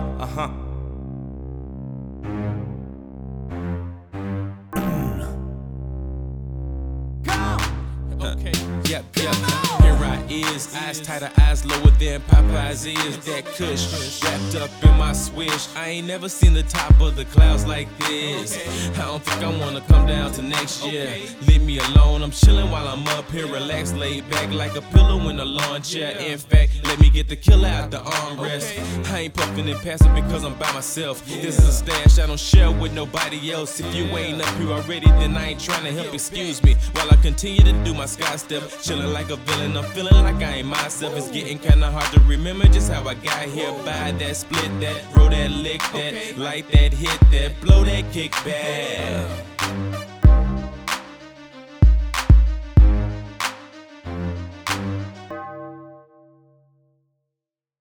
huh, uh huh. Okay. Yep, yep. Here I is, eyes tighter, eyes lower than Popeye's is. That kush wrapped up in my swish. I ain't never seen the top of the clouds like this. I don't think I wanna come down to next year. Leave me alone, I'm chilling while I'm up here, relaxed, laid back like a pillow in a lawn chair. In fact, let me get the killer out the armrest. I ain't puffing and passing because I'm by myself. This is a stash I don't share with nobody else. If you ain't up here already, then I ain't trying to help. Excuse me while I continue to do my sky step. Chilling like a villain, I'm feeling like I ain't myself. It's getting kinda hard to remember just how I got here. Buy that, split that, roll that, lick that, light that, hit that, blow that kick back.